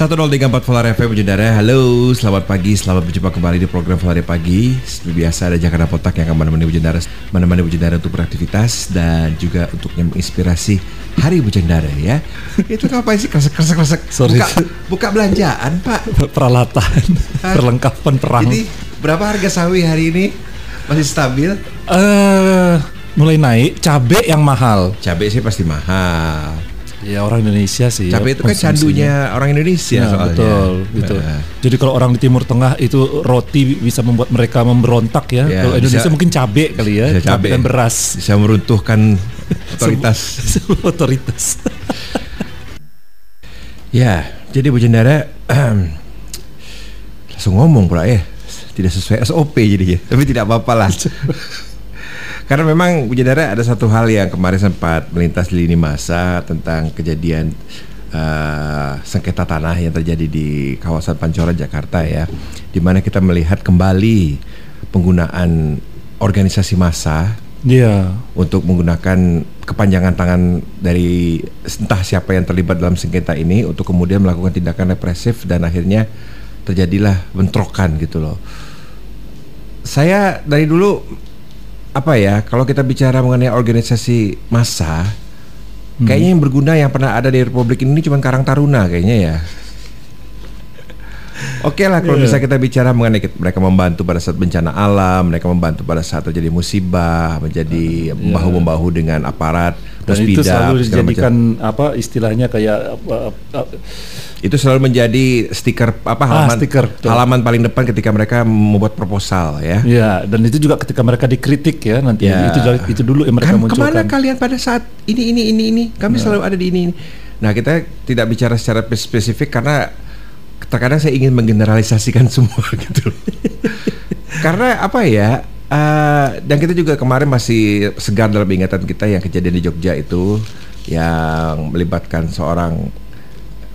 103.4 Volar FM Saudara Halo, selamat pagi, selamat berjumpa kembali di program Volar Pagi Seperti biasa ada Jakarta Potak yang akan menemani Bujendara Menemani Bujendara untuk beraktivitas Dan juga untuk menginspirasi Hari Bujendara ya Itu ngapain sih kresek-kresek Sorry. buka, buka belanjaan pak peralatan, perlengkapan perang. Jadi berapa harga sawi hari ini? Masih stabil? eh mulai naik, cabe yang mahal. Cabai sih pasti mahal Ya orang Indonesia sih. Cabai ya, itu kan candunya orang Indonesia Ya, soalnya betul, gitu. Nah. Jadi kalau orang di Timur Tengah itu roti bisa membuat mereka memberontak ya. Ya, kalau Indonesia bisa- mungkin cabe kali ya, cabe cabai. dan beras. Bisa meruntuhkan otoritas Sebuah otoritas. Ya, jadi Bu Jendara langsung ngomong pula ya. Tidak sesuai SOP jadi ya. Tapi tidak apa-apa lah. Karena memang Bu Jendara ada satu hal yang kemarin sempat melintas di lini masa tentang kejadian eh, sengketa tanah yang terjadi di kawasan Pancoran Jakarta ya. Di mana kita melihat kembali penggunaan organisasi massa Iya. untuk menggunakan kepanjangan tangan dari entah siapa yang terlibat dalam sengketa ini untuk kemudian melakukan tindakan represif dan akhirnya terjadilah bentrokan gitu loh. Saya dari dulu apa ya kalau kita bicara mengenai organisasi massa kayaknya yang berguna yang pernah ada di Republik ini cuma Karang Taruna kayaknya ya. Oke lah kalau Iya. bisa kita bicara mengenai mereka membantu pada saat bencana alam, mereka membantu pada saat terjadi musibah, menjadi bahu membahu dengan aparat, Dan itu puspida, selalu segala macam. dijadikan apa istilahnya kayak apa, apa, itu selalu menjadi stiker apa Ah, halaman stiker, betul. halaman paling depan ketika mereka membuat proposal ya. Ya, dan itu juga ketika mereka dikritik ya nanti Ya. itu itu dulu yang mereka Kam- ke mana munculkan. kalian pada saat ini ini ini ini? Kami selalu ada di ini. ini. Nah kita tidak bicara secara spes- spesifik karena terkadang saya ingin menggeneralisasikan semua gitu. karena apa ya? eh, dan kita juga kemarin masih segar dalam ingatan kita yang kejadian di Jogja itu yang melibatkan seorang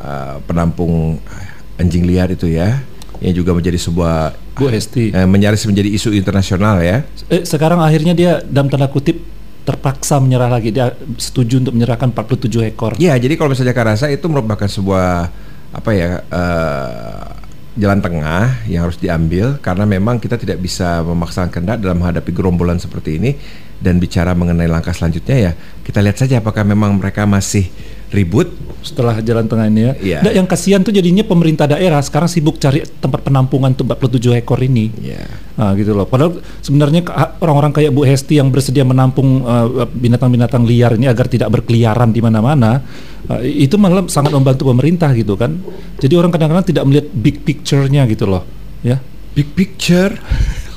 eh, penampung anjing liar itu ya, yang juga menjadi sebuah Bu Hesti. eh, menyaris menjadi isu internasional ya. Eh, sekarang akhirnya dia dalam tanda kutip terpaksa menyerah lagi. Dia setuju untuk menyerahkan 47 ekor. Iya, jadi kalau misalnya Karasa itu merupakan sebuah apa ya eh, jalan tengah yang harus diambil karena memang kita tidak bisa memaksakan kehendak dalam menghadapi gerombolan seperti ini dan bicara mengenai langkah selanjutnya ya. Kita lihat saja apakah memang mereka masih ribut Setelah jalan tengah ini ya. Iya. Nggak, yang kasihan tuh jadinya pemerintah daerah sekarang sibuk cari tempat penampungan untuk 47 ekor ini. ya Nah, gitu loh. Padahal sebenarnya orang-orang kayak Bu Hesti yang bersedia menampung uh, binatang-binatang liar ini agar tidak berkeliaran di mana-mana, uh, itu malah sangat membantu pemerintah gitu kan. Jadi orang kadang-kadang tidak melihat big picture-nya gitu loh, ya. big picture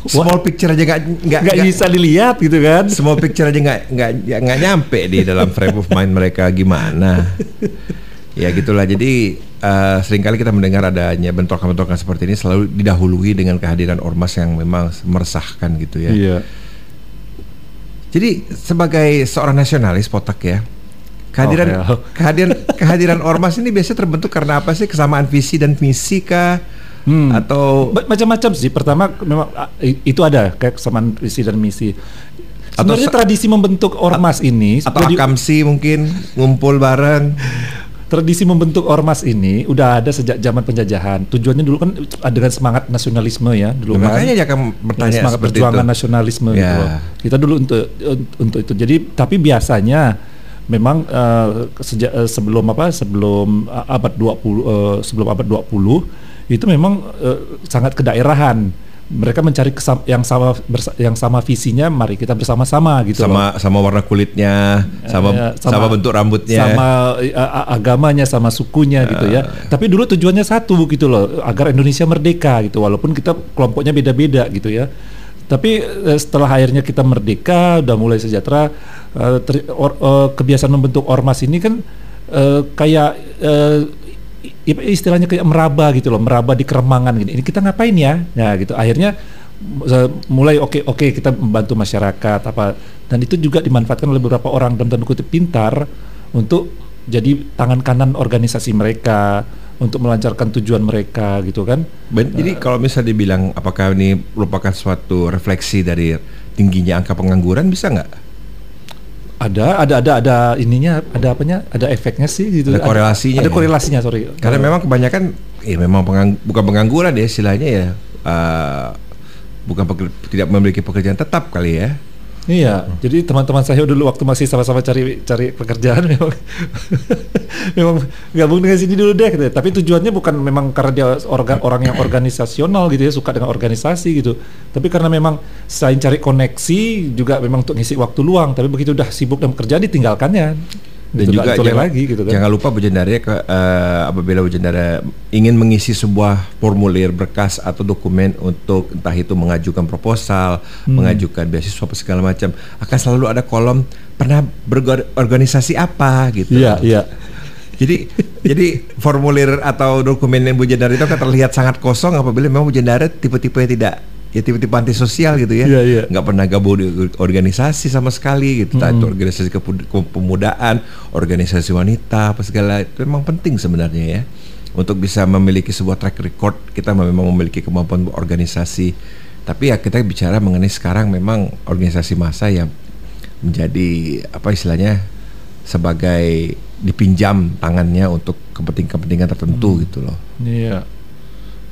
small picture aja nggak nggak bisa dilihat gitu kan. small picture aja nggak nggak nggak nyampe di dalam frame of mind mereka gimana. Ya gitulah. Jadi eh, sering kali kita mendengar adanya bentrokan-bentrokan seperti ini selalu didahului dengan kehadiran ormas yang memang meresahkan gitu ya. Iya. jadi sebagai seorang nasionalis potak ya kehadiran Oh, kehadiran kehadiran ormas ini biasanya terbentuk karena apa sih? Kesamaan visi dan misi kah Hmm. atau Macam-macam sih. Pertama memang ah, itu ada kayak kesamaan visi dan misi. Atau Sebenarnya sa- tradisi membentuk ormas ini atau akamsi mungkin ngumpul bareng Tradisi membentuk ormas ini udah ada sejak zaman penjajahan. Tujuannya dulu kan dengan semangat nasionalisme ya, dulu Nah, kan. makanya dia akan bertanya semangat perjuangan itu. nasionalisme Ya. gitu. Kita dulu untuk untuk itu. Jadi tapi biasanya memang eh, sejak eh, sebelum apa? Sebelum eh, abad 20 eh, sebelum abad 20 itu memang eh, sangat kedaerahan. Mereka mencari kesam, yang sama bersa- yang sama visinya, mari kita bersama-sama gitu loh. sama sama warna kulitnya, sama, Ya, sama bentuk rambutnya. sama a- agamanya, sama sukunya gitu ya. Tapi dulu tujuannya satu gitu loh, agar Indonesia merdeka gitu. Walaupun kita kelompoknya beda-beda gitu ya. Tapi eh, setelah akhirnya kita merdeka, udah mulai sejahtera, eh, ter- or- eh, kebiasaan membentuk ormas ini kan eh, kayak eh, istilahnya kayak meraba gitu loh, meraba di keremangan gini. Ini kita ngapain ya? Ya gitu. Akhirnya mulai oke oke kita membantu masyarakat apa dan itu juga dimanfaatkan oleh beberapa orang dalam tanda kutip pintar untuk jadi tangan kanan organisasi mereka untuk melancarkan tujuan mereka gitu kan. Ben- jadi kalau misalnya dibilang apakah ini merupakan suatu refleksi dari tingginya angka pengangguran bisa nggak? Ada, ada, ada, ada ininya, ada apanya, ada efeknya sih gitu. Ada korelasinya Ada, ya? korelasinya, sorry. Karena memang kebanyakan ya memang pengang, bukan pengangguran ya istilahnya ya uh, bukan peker- tidak memiliki pekerjaan tetap kali ya. Iya, jadi teman-teman saya dulu waktu masih sama-sama cari cari pekerjaan memang memang gabung dengan sini dulu deh. Gitu. Tapi tujuannya bukan memang karena dia organ orang yang organisasional gitu ya, suka dengan organisasi gitu. Tapi karena memang selain cari koneksi juga memang untuk ngisi waktu luang. Tapi begitu udah sibuk dengan pekerjaan ditinggalkannya. Dan juga jangan, lagi gitu kan. jangan lupa Bu Jendara ya, ke, eh, apabila Bu Jendara ingin mengisi sebuah formulir berkas atau dokumen untuk entah itu mengajukan proposal, Hmm. mengajukan beasiswa apa segala macam, akan selalu ada kolom pernah berorganisasi apa gitu. Iya, iya. Jadi jadi formulir atau dokumen yang Bu Jendara itu akan terlihat sangat kosong apabila memang Bu Jendara tipe-tipe yang tidak ya tipe-tipe antisosial gitu ya. Iya, iya. Nggak pernah gabung di organisasi sama sekali gitu. Entah itu organisasi kepu- kepemudaan, organisasi wanita apa segala itu memang penting sebenarnya ya. Untuk bisa memiliki sebuah track record kita memang memiliki kemampuan organisasi. Tapi ya kita bicara mengenai sekarang memang organisasi massa yang menjadi apa istilahnya sebagai dipinjam tangannya untuk kepentingan-kepentingan tertentu gitu loh. Iya.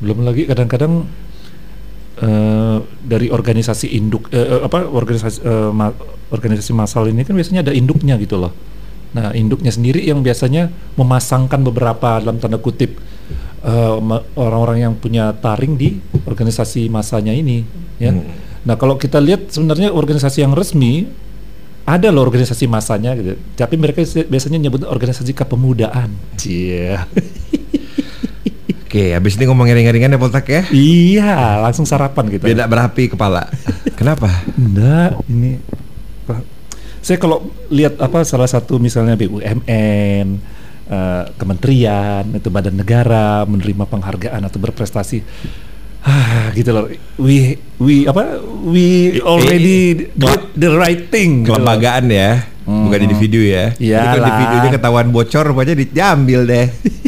Belum lagi kadang-kadang eh, dari organisasi induk eh, apa organisasi eh, ma- organisasi massal ini kan biasanya ada induknya gitu loh. Nah, induknya sendiri yang biasanya memasangkan beberapa dalam tanda kutip orang-orang yang punya taring di organisasi masanya ini ya. Hmm. Nah, kalau kita lihat sebenarnya organisasi yang resmi ada loh organisasi masanya gitu. Tapi mereka biasanya nyebut organisasi kepemudaan. Cie. Oke, habis ini ngomong ringan-ringan ya Poltak ya. Iya, langsung sarapan gitu. Tidak berapi kepala. Kenapa? Enggak, ini. Saya kalau lihat apa salah satu misalnya BUMN, eh, kementerian, itu badan negara menerima penghargaan atau berprestasi. Ah, gitu loh. We we apa? We already did the right thing. gitu. Kelembagaan ya, bukan individu ya. Iyalah. individunya ketahuan bocor, rupanya diambil deh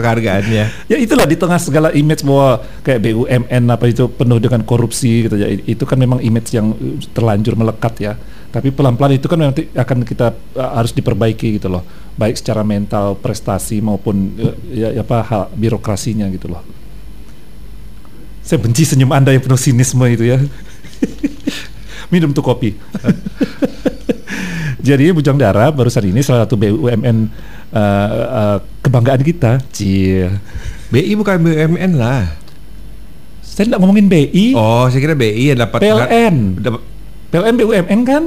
penghargaannya. Ya itulah di tengah segala image bahwa kayak BUMN apa itu penuh dengan korupsi gitu ya. Itu kan memang image yang uh, terlanjur melekat ya. Tapi pelan-pelan itu kan nanti akan kita uh, harus diperbaiki gitu loh. Baik secara mental, prestasi maupun uh, ya, ya apa hal birokrasinya gitu loh. Saya benci senyum Anda yang penuh sinisme itu ya. Minum tuh kopi. Jadi Bujang Dara barusan ini salah satu BUMN uh, uh, kebanggaan kita. Cie. BI bukan BUMN lah. Saya tidak ngomongin BI, Oh, saya kira BI yang dapat PLN. dapat PLN BUMN kan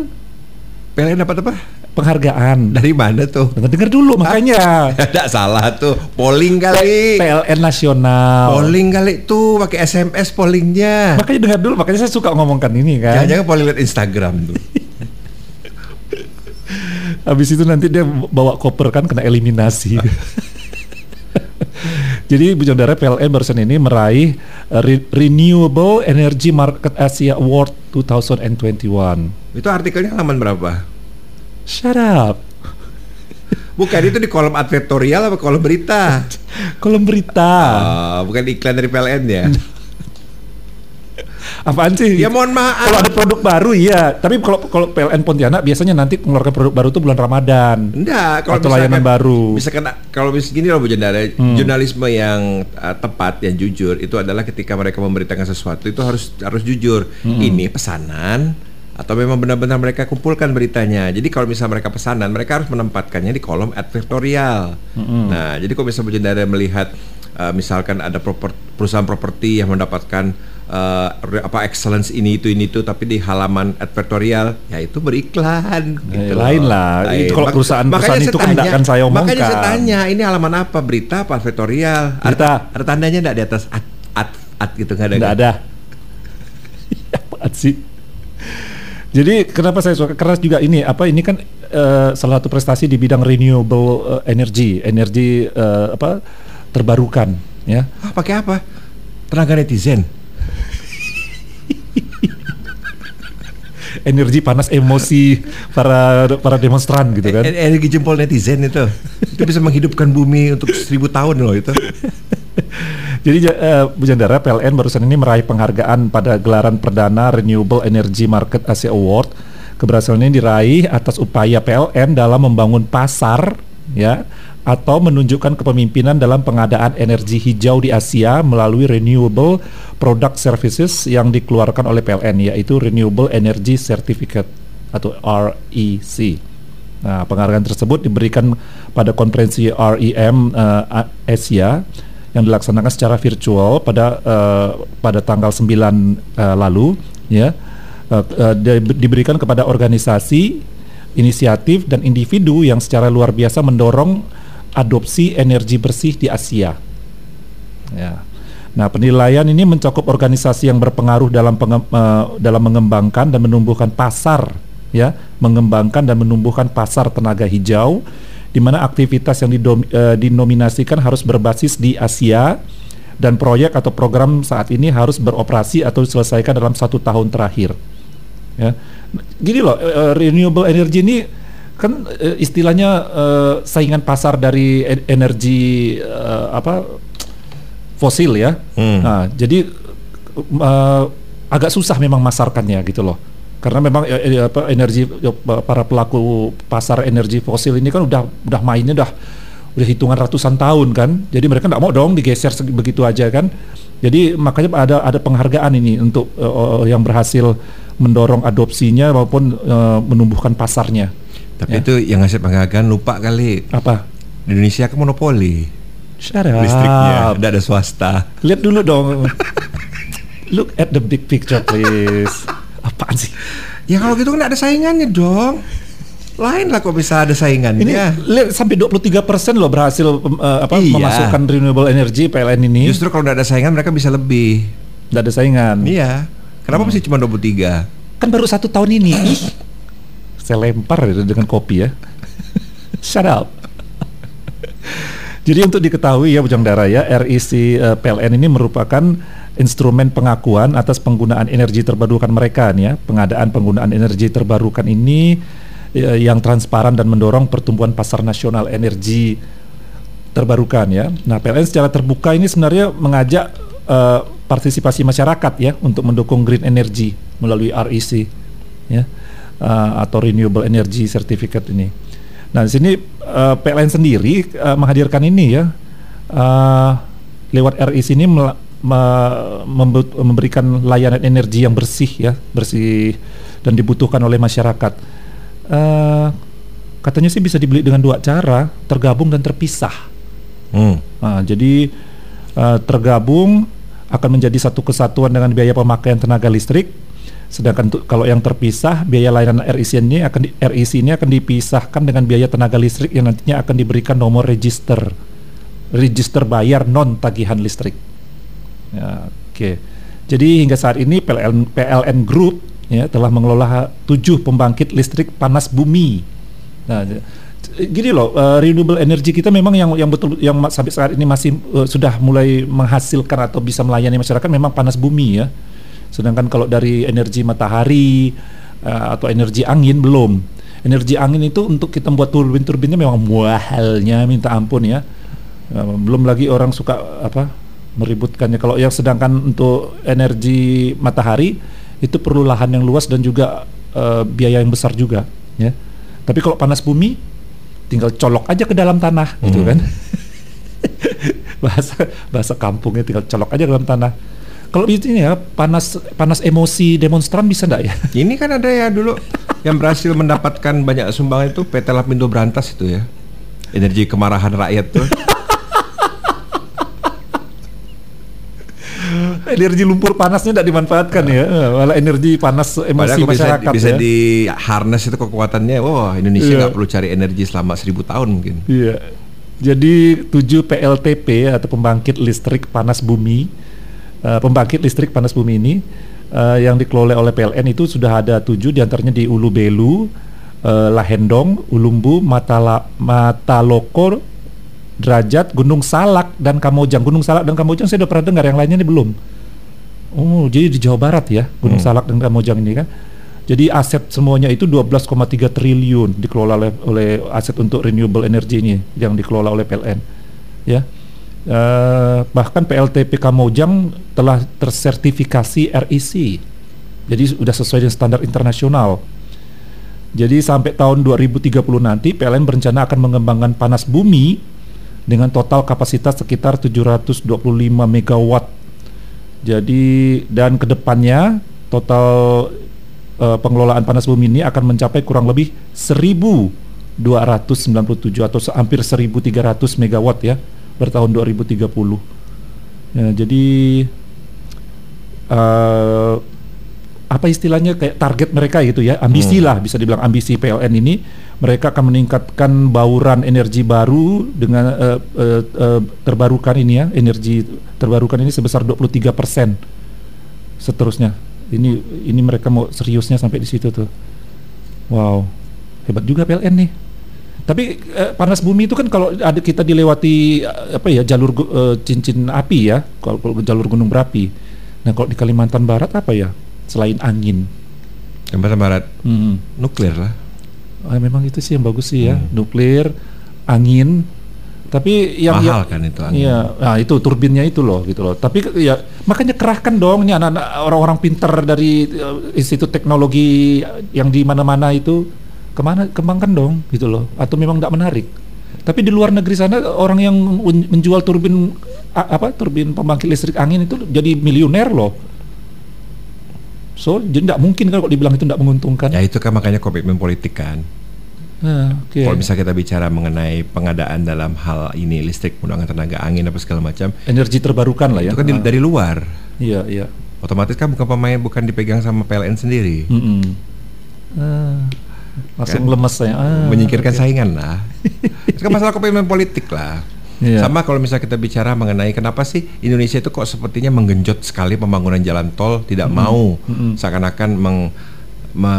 PLN dapat apa? penghargaan. Dari mana tuh? Dengar dengar dulu makanya. Tidak salah tuh, polling kali. PLN nasional. Polling kali tuh pakai SMS pollingnya. Makanya dengar dulu, makanya saya suka ngomongkan ini kan. Jangan-jangan polling lihat Instagram tuh. Habis itu nanti dia bawa koper kan kena eliminasi. Jadi Bujang Dara PLN barusan ini meraih uh, Re- Renewable Energy Market Asia Award 2021. Itu artikelnya halaman berapa? Shut up. Bukan itu di kolom advertorial apa kolom berita? Kolom berita. Oh, bukan iklan dari PLN ya? Apaan sih? ya mohon maaf. Kalau ada produk baru iya, tapi kalau kalau PLN Pontianak biasanya nanti mengeluarkan produk baru itu bulan Ramadan. Enggak, kalau Atau misalkan- layanan baru. Hmm. Bisa kena kalau mis gini loh Bu Jendara, jurnalisme yang uh, tepat yang jujur itu adalah ketika mereka memberitakan sesuatu itu harus harus jujur. Hmm. Ini pesanan atau memang benar-benar mereka kumpulkan beritanya. Jadi kalau misalnya mereka pesanan, mereka harus menempatkannya di kolom advertorial. Hmm. Nah, jadi kalau misalnya Bu Jendara melihat uh, misalkan ada proper- perusahaan properti yang mendapatkan uh, apa excellence ini itu ini itu tapi di halaman advertorial ya itu beriklan gitu lain lah. Itu kalau Mak- perusahaan-perusahaan makanya itu kan tanya- akan saya omongkan. Makanya saya tanya, ini halaman apa? Berita apa advertorial? Berita. Ada, ada tandanya enggak di atas ad, ad, ad gitu nggak ada? Nggak kan? ada. Apaan sih? Jadi kenapa saya suka karena juga ini apa ini kan eh, salah satu prestasi di bidang renewable eh, energy, energi eh, apa terbarukan ya. Ah, pakai apa? Tenaga netizen. Energi panas emosi para para demonstran gitu kan. E- Energi jempol netizen itu. itu bisa menghidupkan bumi untuk seribu tahun loh itu. Jadi uh, Bu Jandara PLN barusan ini meraih penghargaan pada gelaran perdana Renewable Energy Market Asia Award Keberhasilan ini diraih atas upaya PLN dalam membangun pasar ya atau menunjukkan kepemimpinan dalam pengadaan energi hijau di Asia melalui Renewable Product Services yang dikeluarkan oleh PLN yaitu Renewable Energy Certificate atau REC. Nah, penghargaan tersebut diberikan pada konferensi REM uh, Asia yang dilaksanakan secara virtual pada uh, pada tanggal 9 uh, lalu ya. Uh, uh, diberikan kepada organisasi, inisiatif dan individu yang secara luar biasa mendorong adopsi energi bersih di Asia. Ya. Nah, penilaian ini mencakup organisasi yang berpengaruh dalam penge, uh, dalam mengembangkan dan menumbuhkan pasar, ya, mengembangkan dan menumbuhkan pasar tenaga hijau, di mana aktivitas yang uh, dinominasikan harus berbasis di Asia dan proyek atau program saat ini harus beroperasi atau diselesaikan dalam satu tahun terakhir. Ya, gini loh, uh, renewable energy ini kan uh, istilahnya uh, saingan pasar dari energi uh, apa fosil ya. Hmm. Nah, jadi uh, agak susah memang masarkannya gitu loh. Karena memang apa energi para pelaku pasar energi fosil ini kan udah udah mainnya udah udah hitungan ratusan tahun kan. Jadi mereka nggak mau dong digeser begitu aja kan. Jadi makanya ada ada penghargaan ini untuk uh, yang berhasil mendorong adopsinya maupun uh, menumbuhkan pasarnya. Tapi ya. itu yang ngasih penghargaan lupa kali. Apa? Di Indonesia kan monopoli. Listriknya, tidak ada swasta. Lihat dulu dong. Look at the big picture please. Apaan sih? Ya kalau gitu kan ada saingannya dong. Lain lah kok bisa ada saingannya. Ini lihat sampai 23 persen loh berhasil uh, apa iya. memasukkan renewable energy PLN ini. Justru kalau tidak ada saingan mereka bisa lebih. Tidak ada saingan. Iya. Kenapa hmm. mesti cuma 23? Kan baru satu tahun ini saya lempar dengan kopi ya. Shut up. Jadi untuk diketahui ya Bujang Dara ya, RIC uh, eh, PLN ini merupakan instrumen pengakuan atas penggunaan energi terbarukan mereka nih ya. Pengadaan penggunaan energi terbarukan ini uh, yang transparan dan mendorong pertumbuhan pasar nasional energi terbarukan ya. Nah, PLN secara terbuka ini sebenarnya mengajak uh, partisipasi masyarakat ya untuk mendukung green energy melalui RIC ya uh, atau renewable energy certificate ini. Nah, di sini uh, eh, PLN sendiri uh, menghadirkan ini ya uh, lewat RIS ini me memberikan layanan energi yang bersih ya, bersih dan dibutuhkan oleh masyarakat. Uh, katanya sih bisa dibeli dengan dua cara, tergabung dan terpisah. Hmm. Nah, jadi uh, tergabung akan menjadi satu kesatuan dengan biaya pemakaian tenaga listrik Sedangkan untuk kalau yang terpisah biaya layanan RIC ini akan di, RIC ini akan dipisahkan dengan biaya tenaga listrik yang nantinya akan diberikan nomor register register bayar non tagihan listrik. Ya, Oke. Okay. Jadi hingga saat ini PLN PLN Group ya telah mengelola tujuh pembangkit listrik panas bumi. Nah, gini loh, uh, renewable energy kita memang yang yang betul yang sampai saat ini masih uh, sudah mulai menghasilkan atau bisa melayani masyarakat memang panas bumi ya Sedangkan kalau dari energi matahari uh, atau energi angin belum. Energi angin itu untuk kita buat turbin-turbinnya memang mahalnya minta ampun ya. Uh, belum lagi orang suka apa meributkannya. Kalau yang sedangkan untuk energi matahari itu perlu lahan yang luas dan juga uh, biaya yang besar juga ya. Tapi kalau panas bumi tinggal colok aja ke dalam tanah gitu hmm. gitu kan. bahasa bahasa kampungnya tinggal colok aja ke dalam tanah kalau ini ya panas panas emosi demonstran bisa enggak ya? Ini kan ada ya dulu yang berhasil mendapatkan banyak sumbangan itu PT Lapindo Berantas itu ya. Energi kemarahan rakyat tuh. energi lumpur panasnya tidak dimanfaatkan ya, malah energi panas emosi Padahal masyarakat bisa, bisa ya. di harness itu kekuatannya. Wah Indonesia iya. nggak yeah. perlu cari energi selama seribu tahun mungkin. Iya. Jadi 7 PLTP atau pembangkit listrik panas bumi uh, pembangkit listrik panas bumi ini uh, yang dikelola oleh PLN itu sudah ada tujuh di antaranya di Ulu Belu, uh, Lahendong, Ulumbu, Matala, Mataloko, Derajat, Gunung Salak dan Kamojang. Gunung Salak dan Kamojang saya sudah pernah dengar, yang lainnya ini belum. Oh, jadi di Jawa Barat ya, Gunung hmm. Salak dan Kamojang ini kan. Jadi aset semuanya itu 12,3 triliun dikelola oleh, oleh aset untuk renewable energy ini yang dikelola oleh PLN. Ya. Uh, bahkan PLTP Kamojang telah tersertifikasi REC, jadi sudah sesuai dengan standar internasional. Jadi sampai tahun 2030 nanti PLN berencana akan mengembangkan panas bumi dengan total kapasitas sekitar 725 megawatt. Jadi dan ke depannya total uh, pengelolaan panas bumi ini akan mencapai kurang lebih 1297 atau hampir 1300 megawatt ya per tahun 2030. Ya, jadi uh, apa istilahnya kayak target mereka gitu ya ambisi hmm. lah bisa dibilang ambisi PLN ini. Mereka akan meningkatkan bauran energi baru dengan uh, uh, uh, terbarukan ini ya energi terbarukan ini sebesar 23 persen. Seterusnya. Ini ini mereka mau seriusnya sampai di situ tuh. Wow. Hebat juga PLN nih tapi eh, panas bumi itu kan kalau ada kita dilewati apa ya jalur uh, cincin api ya kalau jalur gunung berapi nah kalau di Kalimantan Barat apa ya selain angin. Kalimantan Barat, hmm. nuklir lah. Oh, memang itu sih yang bagus sih ya, hmm. nuklir, angin. Tapi yang mahal ya, kan itu angin. Iya, nah itu turbinnya itu loh gitu loh. Tapi ya makanya kerahkan dong nih anak-anak orang-orang pinter dari uh, Institut Teknologi yang di mana-mana itu ke mana kembangkan dong gitu loh. Atau memang tidak menarik. Tapi di luar negeri sana orang yang menjual turbin apa turbin pembangkit listrik angin itu jadi miliuner loh So, jadi tidak mungkin kan kalau dibilang itu tidak menguntungkan. Ya itu kan makanya komitmen politik kan. Nah, okay. Kalau misalnya kita bicara mengenai pengadaan dalam hal ini listrik, menggunakan tenaga angin apa segala macam, energi terbarukan lah ya. Itu kan ah. dari luar. Iya iya. Otomatis kan bukan pemain, bukan dipegang sama PLN sendiri. Mm -hmm. ah, langsung kan lemes saya. Ah, menyingkirkan okay. saingan lah. itu kan masalah komitmen politik lah. Yeah. Sama kalau misalnya kita bicara mengenai kenapa sih Indonesia itu kok sepertinya menggenjot sekali pembangunan jalan tol, tidak mm -hmm. mau mm -hmm. seakan-akan meng me,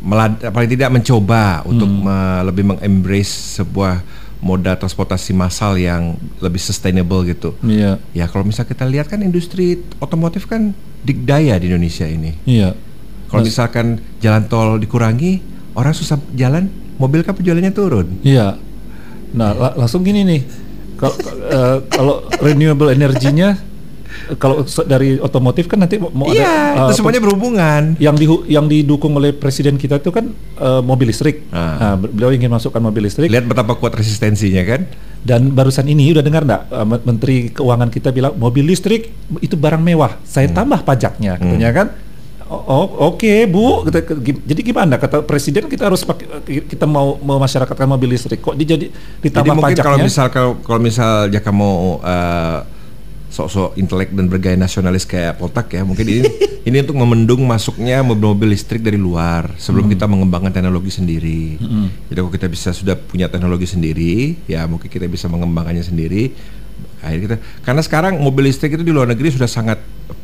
melad, paling tidak mencoba mm. untuk me, lebih mengembrace sebuah moda transportasi massal yang lebih sustainable gitu. Iya. Yeah. Ya kalau misalnya kita lihat kan industri otomotif kan dikdaya di Indonesia ini. Iya. Yeah. Kalau misalkan jalan tol dikurangi, orang susah jalan, mobil kan penjualannya turun. Iya. Nah, la langsung gini nih kalau uh, kalau renewable energinya kalau dari otomotif kan nanti mau iya, ada uh, itu semuanya berhubungan. Yang di, yang didukung oleh presiden kita itu kan uh, mobil listrik. Ah. Nah, beliau ingin masukkan mobil listrik. Lihat betapa kuat resistensinya kan. Dan barusan ini udah dengar enggak uh, Menteri Keuangan kita bilang mobil listrik itu barang mewah. Saya hmm. tambah pajaknya katanya hmm. kan. Oh, oke okay, bu. jadi gimana kata presiden kita harus pakai kita mau memasyarakatkan mobil listrik kok dijadi ditambah jadi mungkin pajaknya? kalau misal kalau, kalau misal jika mau uh, sok-sok intelek dan bergaya nasionalis kayak Poltak ya mungkin ini ini untuk memendung masuknya mobil-mobil listrik dari luar sebelum hmm. kita mengembangkan teknologi sendiri. Hmm. Jadi kalau kita bisa sudah punya teknologi sendiri ya mungkin kita bisa mengembangkannya sendiri akhirnya kita karena sekarang mobil listrik itu di luar negeri sudah sangat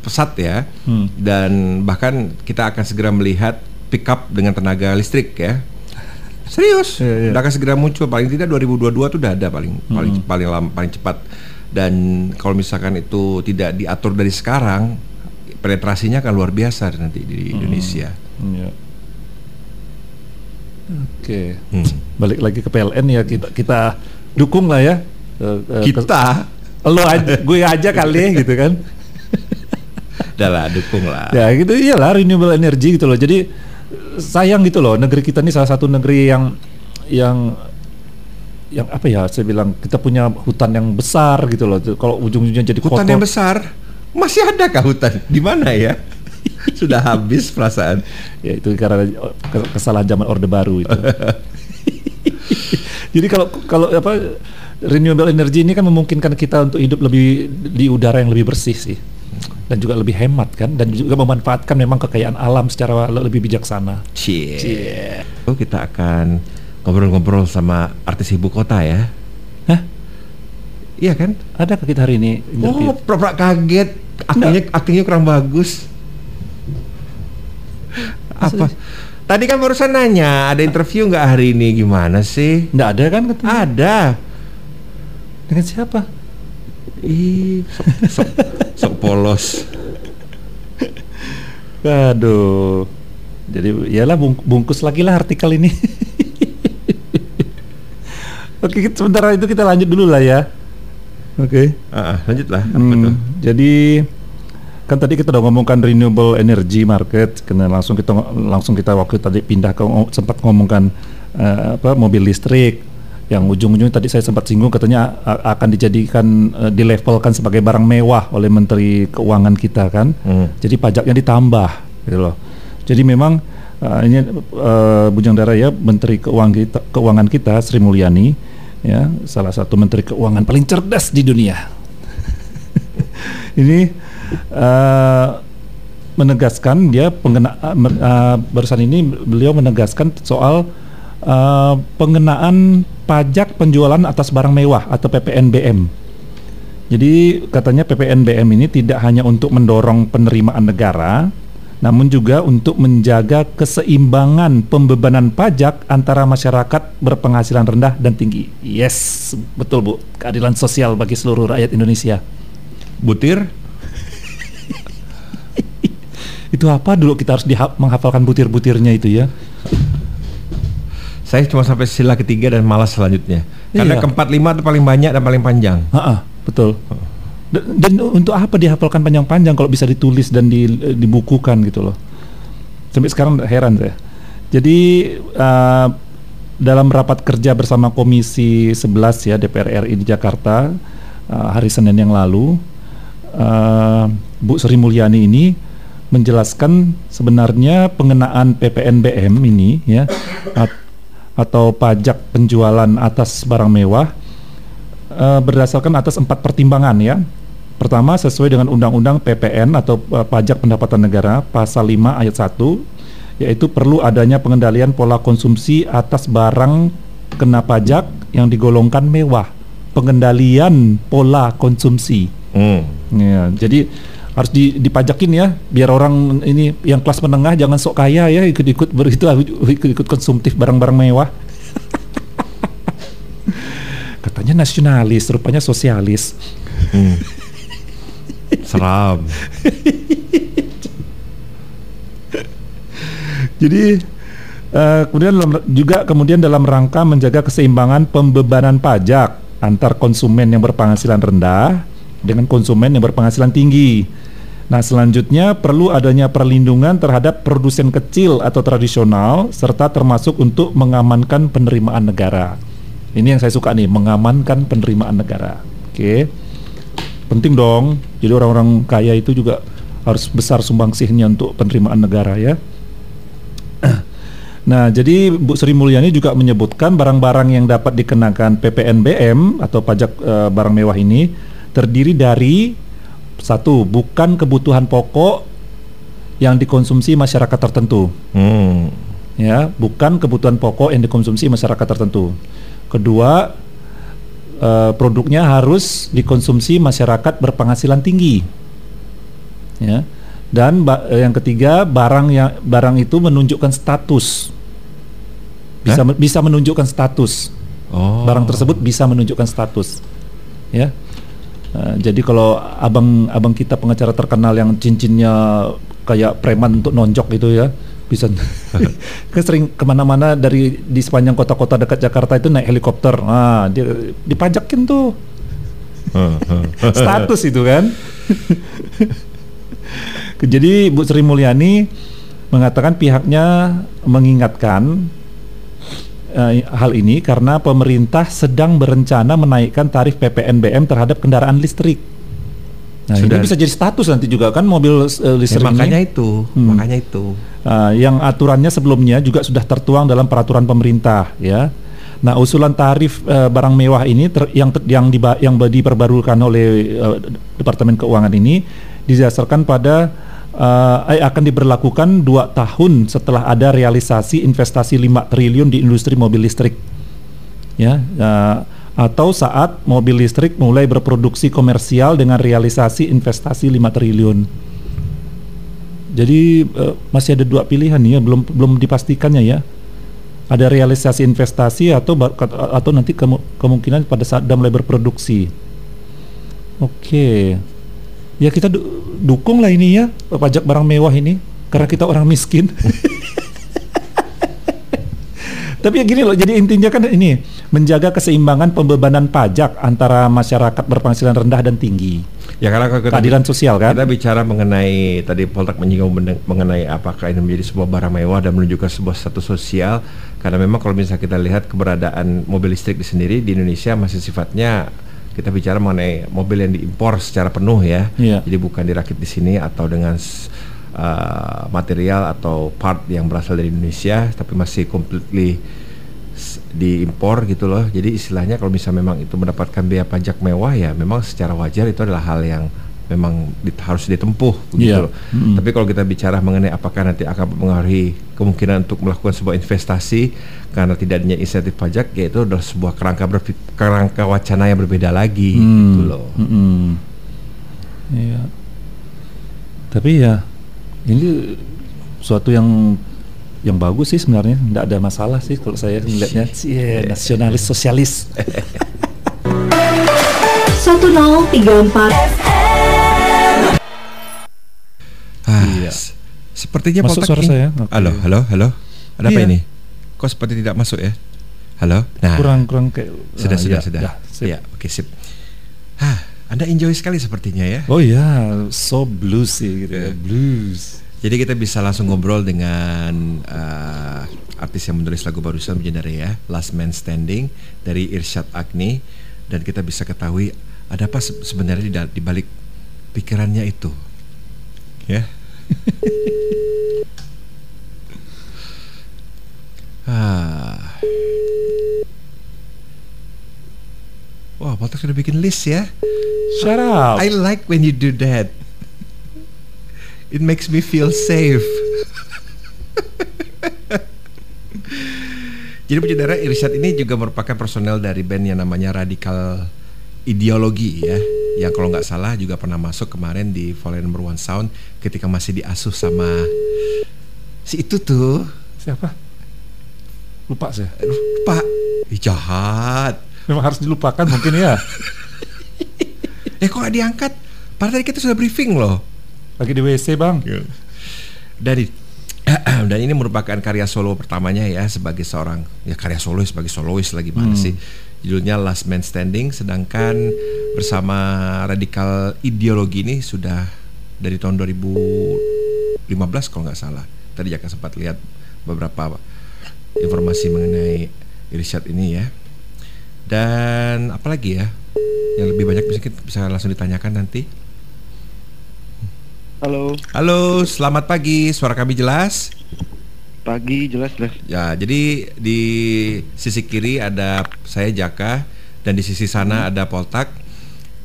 pesat ya hmm. dan bahkan kita akan segera melihat pickup dengan tenaga listrik ya serius yeah, yeah. udah akan segera muncul paling tidak 2022 itu udah ada paling hmm. paling paling lama paling cepat dan kalau misalkan itu tidak diatur dari sekarang penetrasinya akan luar biasa nanti di hmm. Indonesia yeah. oke okay. hmm. balik lagi ke PLN ya kita kita dukung lah ya uh, kita lo aja gue aja kali gitu kan. Udah lah dukung lah. Ya gitu. Iyalah renewable energy gitu loh. Jadi sayang gitu loh negeri kita ini salah satu negeri yang yang yang apa ya saya bilang kita punya hutan yang besar gitu loh. Kalau ujung-ujungnya jadi hutan kotor, yang besar? Masih ada kah hutan? Di mana ya? Sudah habis perasaan. Ya itu karena kesalahan zaman orde baru itu. Jadi kalau kalau apa renewable energy ini kan memungkinkan kita untuk hidup lebih di udara yang lebih bersih sih dan juga lebih hemat kan dan juga memanfaatkan memang kekayaan alam secara lebih bijaksana. Cie. Cie. Oh, kita akan ngobrol-ngobrol sama artis ibu kota ya. Hah? Iya kan? Ada kita hari ini interview? Oh, pura-pura kaget. Aktingnya, aktingnya kurang bagus. Apa? Tadi kan barusan nanya, ada interview nggak hari ini gimana sih? Nggak ada kan? Ketemu? Ada. Dengan siapa? Ih, sok, sok, sok polos. Aduh. Jadi iyalah bungkus lagi lah artikel ini. Oke, sementara itu kita lanjut dulu lah ya. Oke. Okay. Uh, lanjut lah. Hmm, jadi kan tadi kita udah ngomongkan renewable energy market, karena langsung kita langsung kita waktu tadi pindah ke sempat ngomongkan uh, apa mobil listrik yang ujung-ujungnya tadi saya sempat singgung katanya akan dijadikan uh, dilevelkan sebagai barang mewah oleh Menteri Keuangan kita kan. Hmm. Jadi pajaknya ditambah gitu loh. Jadi memang uh, ini uh, Bujang Dara ya Menteri Keuangan kita, Keuangan kita Sri Mulyani ya salah satu Menteri Keuangan paling cerdas di dunia. ini uh, menegaskan dia pengena uh, uh, barusan ini beliau menegaskan soal uh, pengenaan pajak penjualan atas barang mewah atau PPNBM. Jadi katanya PPNBM ini tidak hanya untuk mendorong penerimaan negara, namun juga untuk menjaga keseimbangan pembebanan pajak antara masyarakat berpenghasilan rendah dan tinggi. Yes, betul Bu. Keadilan sosial bagi seluruh rakyat Indonesia. Butir? itu apa dulu kita harus menghafalkan butir-butirnya itu ya? Saya cuma sampai sila ketiga dan malas selanjutnya. Karena iya. keempat lima itu paling banyak dan paling panjang. Ha -ha, betul. Dan, dan untuk apa dihafalkan panjang-panjang kalau bisa ditulis dan di, dibukukan gitu loh. Sampai sekarang heran saya. Jadi uh, dalam rapat kerja bersama Komisi 11 ya DPR RI di Jakarta uh, hari Senin yang lalu, uh, Bu Sri Mulyani ini menjelaskan sebenarnya pengenaan PPNBM ini ya atau pajak penjualan atas barang mewah uh, berdasarkan atas empat pertimbangan ya. Pertama sesuai dengan Undang-Undang PPN atau uh, Pajak Pendapatan Negara pasal 5 ayat 1 yaitu perlu adanya pengendalian pola konsumsi atas barang kena pajak yang digolongkan mewah. Pengendalian pola konsumsi. Hmm. Ya, jadi harus dipajakin ya biar orang ini yang kelas menengah jangan sok kaya ya ikut-ikut begitu ikut-ikut konsumtif barang-barang mewah katanya nasionalis rupanya sosialis hmm. seram jadi uh, kemudian juga kemudian dalam rangka menjaga keseimbangan pembebanan pajak antar konsumen yang berpenghasilan rendah dengan konsumen yang berpenghasilan tinggi. Nah, selanjutnya perlu adanya perlindungan terhadap produsen kecil atau tradisional serta termasuk untuk mengamankan penerimaan negara. Ini yang saya suka nih, mengamankan penerimaan negara. Oke. Penting dong. Jadi orang-orang kaya itu juga harus besar sumbangsihnya untuk penerimaan negara ya. Nah, jadi Bu Sri Mulyani juga menyebutkan barang-barang yang dapat dikenakan PPNBM atau pajak e, barang mewah ini terdiri dari satu bukan kebutuhan pokok yang dikonsumsi masyarakat tertentu. Hmm. Ya, bukan kebutuhan pokok yang dikonsumsi masyarakat tertentu. Kedua, eh, produknya harus dikonsumsi masyarakat berpenghasilan tinggi. Ya. Dan eh, yang ketiga, barang yang barang itu menunjukkan status. Bisa eh? bisa menunjukkan status. Oh. Barang tersebut bisa menunjukkan status. Ya. Uh, jadi kalau abang abang kita pengacara terkenal yang cincinnya kayak preman untuk nonjok itu ya bisa kan sering ke mana-mana dari di sepanjang kota-kota dekat Jakarta itu naik helikopter. Nah dia dipajakin tuh. Status itu kan. Jadi Bu Sri Mulyani mengatakan pihaknya mengingatkan uh, hal ini karena pemerintah sedang berencana menaikkan tarif PPNBM terhadap kendaraan listrik. Nah, Sudah. ini bisa jadi status nanti juga kan mobil uh, listrik ya, makanya ini. itu, hmm. makanya itu. Uh, yang aturannya sebelumnya juga sudah tertuang dalam peraturan pemerintah, ya. Nah, usulan tarif uh, barang mewah ini ter, yang ter, yang diba, yang diperbarukan oleh uh, Departemen Keuangan ini didasarkan pada uh, akan diberlakukan dua tahun setelah ada realisasi investasi 5 triliun di industri mobil listrik. Ya uh, atau saat mobil listrik mulai berproduksi komersial dengan realisasi investasi 5 triliun. Jadi uh, masih ada dua pilihan ya belum belum dipastikannya ya. Ada realisasi investasi atau atau nanti kemungkinan pada saat sudah mulai berproduksi. Oke. Okay. ya kita lah ini ya pajak barang mewah ini karena kita orang miskin. Tapi ya gini loh, jadi intinya kan ini menjaga keseimbangan pembebanan pajak antara masyarakat berpenghasilan rendah dan tinggi. Ya karena kalau kita, keadilan sosial kan. kita bicara mengenai tadi Poltak menyinggung mengenai apakah ini menjadi sebuah barang mewah dan menunjukkan sebuah status sosial karena memang kalau misalnya kita lihat keberadaan mobil listrik di sendiri di Indonesia masih sifatnya kita bicara mengenai mobil yang diimpor secara penuh ya. Iya. Jadi bukan dirakit di sini atau dengan uh, material atau part yang berasal dari Indonesia tapi masih completely diimpor gitu loh. Jadi istilahnya kalau misalnya memang itu mendapatkan biaya pajak mewah ya memang secara wajar itu adalah hal yang memang di- harus ditempuh begitu Iya. loh. Mm-mm. Tapi kalau kita bicara mengenai apakah nanti akan mempengaruhi kemungkinan untuk melakukan sebuah investasi karena tidak adanya insentif pajak ya itu adalah sebuah kerangka berpi- kerangka wacana yang berbeda lagi gitu Hmm, loh. mm-mm. Iya. Tapi ya ini suatu yang yang bagus sih sebenarnya, tidak ada masalah sih kalau saya melihatnya. Cie, nasionalis sosialis. 1034 Sepertinya Masuk suara ini- saya? Oke. Halo, halo, halo. Ada apa Iya. ini? Kok seperti tidak masuk ya? Halo. Nah, kurang kurang kayak sudah ah, sudah ya, sudah. ya, sip. Ya, oke sip. Hah, Anda enjoy sekali sepertinya ya. Oh ya, so blues sih gitu ya, Iya. blues. Jadi kita bisa langsung ngobrol dengan eh, artis yang menulis lagu barusan Bujendara ya, Last Man Standing dari Irsyad Agni dan kita bisa ketahui ada apa se- sebenarnya di, di balik pikirannya itu. Ya. Ah. Wah, Poltek sudah bikin list ya. Shut up. I like when you do that. It makes me feel safe. Jadi penjara Irsyad ini juga merupakan personel dari band yang namanya Radikal Ideologi ya, yang kalau nggak salah juga pernah masuk kemarin di Fallen Number One Sound ketika masih diasuh sama si itu tuh, Siapa? Lupa saya. aduh, Pak, Ih, jahat. Memang harus dilupakan mungkin ya. Eh kok nggak diangkat? Padahal tadi kita sudah briefing loh. Lagi di WC bang. dari dan ini merupakan karya solo pertamanya ya sebagai seorang ya karya solois sebagai solois lagi mana Hmm. sih judulnya Last Man Standing sedangkan bersama Radikal Ideologi ini sudah dari tahun 2015 kalau nggak salah. Tadi Jaka sempat lihat beberapa informasi mengenai Irsyad ini ya. Dan apalagi ya? Yang lebih banyak bisa kita bisa langsung ditanyakan nanti. Halo, halo selamat pagi. Suara kami jelas pagi jelas jelas. Ya, jadi di sisi kiri ada saya Jaka dan di sisi sana ada Poltak.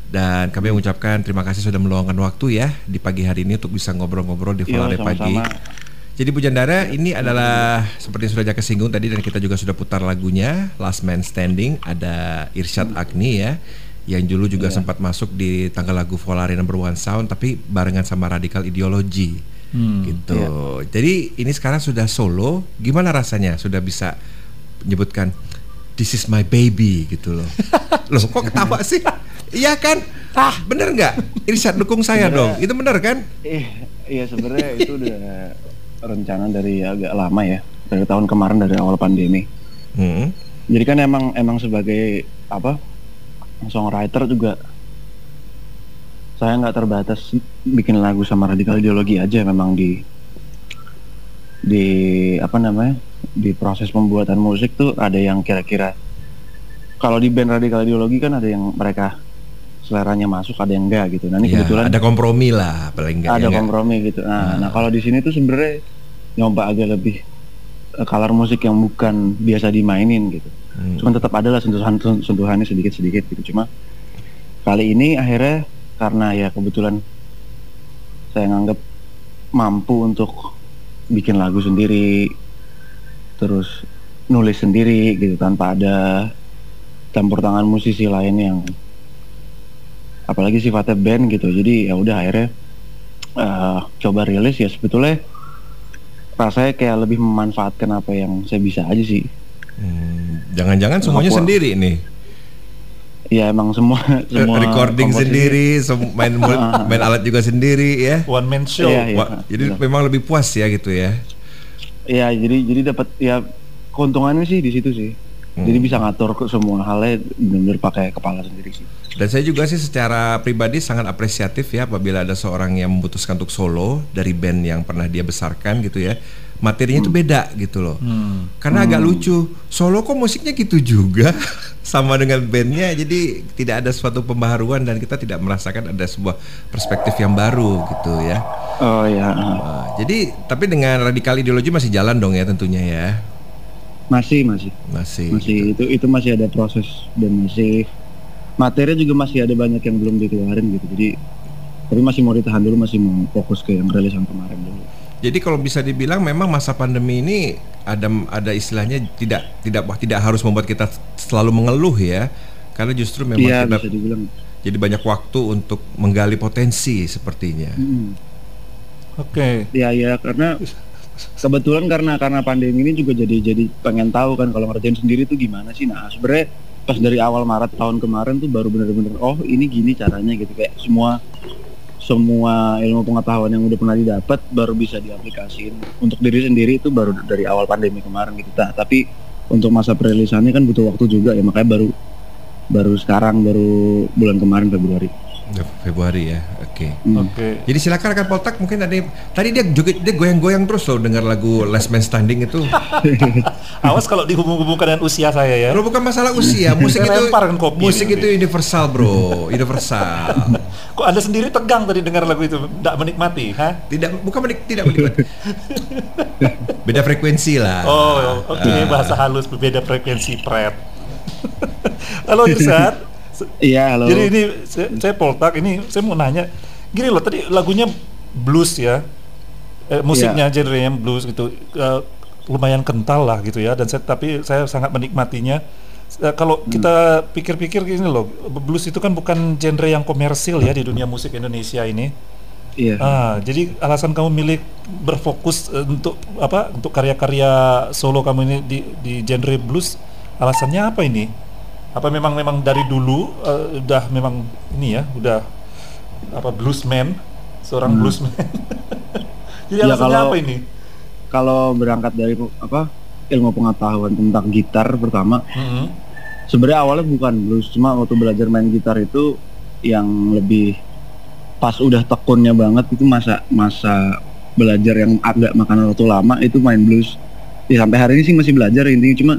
Dan kami mengucapkan terima kasih sudah meluangkan waktu ya di pagi hari ini untuk bisa ngobrol-ngobrol di Iya, Volare pagi. Jadi Bu Jandara, ini adalah seperti yang sudah Jaka singgung tadi dan kita juga sudah putar lagunya Last Man Standing ada Irsyad Agni ya yang dulu juga Iya. sempat masuk di tanggal lagu Volare Number One Sound tapi barengan sama Radikal Ideologi Hmm. gitu. Iya. Jadi ini sekarang sudah solo, gimana rasanya sudah bisa menyebutkan This is my baby gitu loh. loh kok ketawa sih? Iya kan? Ah, bener nggak? Irsyad dukung saya dong. Itu bener kan? Eh, iya sebenarnya itu udah rencana dari agak lama ya, dari tahun kemarin dari awal pandemi. Hmm. Jadi kan emang emang sebagai apa songwriter juga saya nggak terbatas bikin lagu sama radikal ideologi aja memang di di apa namanya di proses pembuatan musik tuh ada yang kira-kira kalau di band radikal ideologi kan ada yang mereka seleranya masuk ada yang enggak gitu nah ini Ya, kebetulan ada kompromi lah paling enggak. ada ya kompromi gitu nah, Ah. nah kalau di sini tuh sebenarnya nyoba agak lebih eh, color musik yang bukan biasa dimainin gitu Hmm. cuman tetap ada lah sentuhan sentuhannya sedikit sedikit gitu cuma kali ini akhirnya karena ya kebetulan saya nganggap mampu untuk bikin lagu sendiri terus nulis sendiri gitu tanpa ada campur tangan musisi lain yang apalagi sifatnya band gitu jadi ya udah akhirnya eh, coba rilis ya sebetulnya rasanya kayak lebih memanfaatkan apa yang saya bisa aja sih Hmm, Jangan-jangan semuanya Apa? sendiri nih. Ya emang semua semua Recording komposisi- sendiri, sem- main main alat juga sendiri ya. One man show. Iya, iya. Wah, jadi benar. memang lebih puas ya gitu ya. ya jadi jadi dapat ya keuntungannya sih di situ sih Jadi bisa ngatur ke semua halnya benar-benar pakai kepala sendiri sih. Dan saya juga sih secara pribadi sangat apresiatif ya apabila ada seorang yang memutuskan untuk solo dari band yang pernah dia besarkan gitu ya. Materinya itu beda gitu loh. Karena agak lucu. Solo kok musiknya gitu juga sama dengan bandnya. Jadi tidak ada suatu pembaharuan dan kita tidak merasakan ada sebuah perspektif yang baru gitu ya. Oh ya, Nah, jadi tapi dengan radikal ideologi masih jalan dong ya tentunya ya. masih masih Masih. masih itu itu masih ada proses dan masih materi juga masih ada banyak yang belum dikeluarin gitu. Jadi tapi masih mau ditahan dulu, masih mau fokus ke yang rilis yang kemarin dulu. Jadi kalau bisa dibilang memang masa pandemi ini ada ada istilahnya tidak tidak tidak harus membuat kita selalu mengeluh ya. Karena justru memang Iya kita bisa dibilang. jadi banyak waktu untuk menggali potensi sepertinya. Mm. Oke. Ya ya karena kebetulan karena karena pandemi ini juga jadi jadi pengen tahu kan kalau ngerjain sendiri tuh gimana sih. Nah sebenarnya pas dari awal Maret tahun kemarin tuh baru bener-bener oh ini gini caranya gitu kayak semua semua ilmu pengetahuan yang udah pernah didapat baru bisa diaplikasiin untuk diri sendiri itu baru dari awal pandemi kemarin gitu. Nah, tapi untuk masa perilisannya kan butuh waktu juga ya makanya baru baru sekarang baru bulan kemarin Februari. Februari ya. Oke. Hmm. Oke. Jadi silakan rekan Poltak mungkin ada tadi dia joget dia goyang-goyang terus loh dengar lagu Last Man Standing itu. Awas kalau dihubung-hubungkan dengan usia saya ya. Kalau bukan masalah usia, musik itu kopi musik ini. itu universal, Bro. Universal. Kok Anda sendiri tegang tadi dengar lagu itu? Tidak menikmati, ha? tidak bukan menik, tidak menikmati. Beda frekuensi lah. Oh, oke Ah. bahasa halus berbeda frekuensi pret. Halo Yusat. Iya, halo. Jadi ini saya, saya Poltak ini saya mau nanya. Gini loh, tadi lagunya blues ya. Eh, musiknya genre yang blues gitu. Eh, lumayan kental lah gitu ya dan saya tapi saya sangat menikmatinya. Eh, kalau kita pikir-pikir gini loh, blues itu kan bukan genre yang komersil ya di dunia musik Indonesia ini. Iya. Ah, jadi alasan kamu milih berfokus eh, untuk apa? Untuk karya-karya solo kamu ini di di genre blues, alasannya apa ini? Apa memang memang dari dulu eh, udah memang ini ya, udah apa bluesman, seorang Hmm. bluesman. jadi Ya, alasannya kalau- apa ini? kalau berangkat dari apa ilmu pengetahuan tentang gitar pertama Mhm. sebenarnya awalnya bukan blues cuma waktu belajar main gitar itu yang lebih pas udah tekunnya banget itu masa masa belajar yang agak makan waktu lama itu main blues ya sampai hari ini sih masih belajar intinya cuma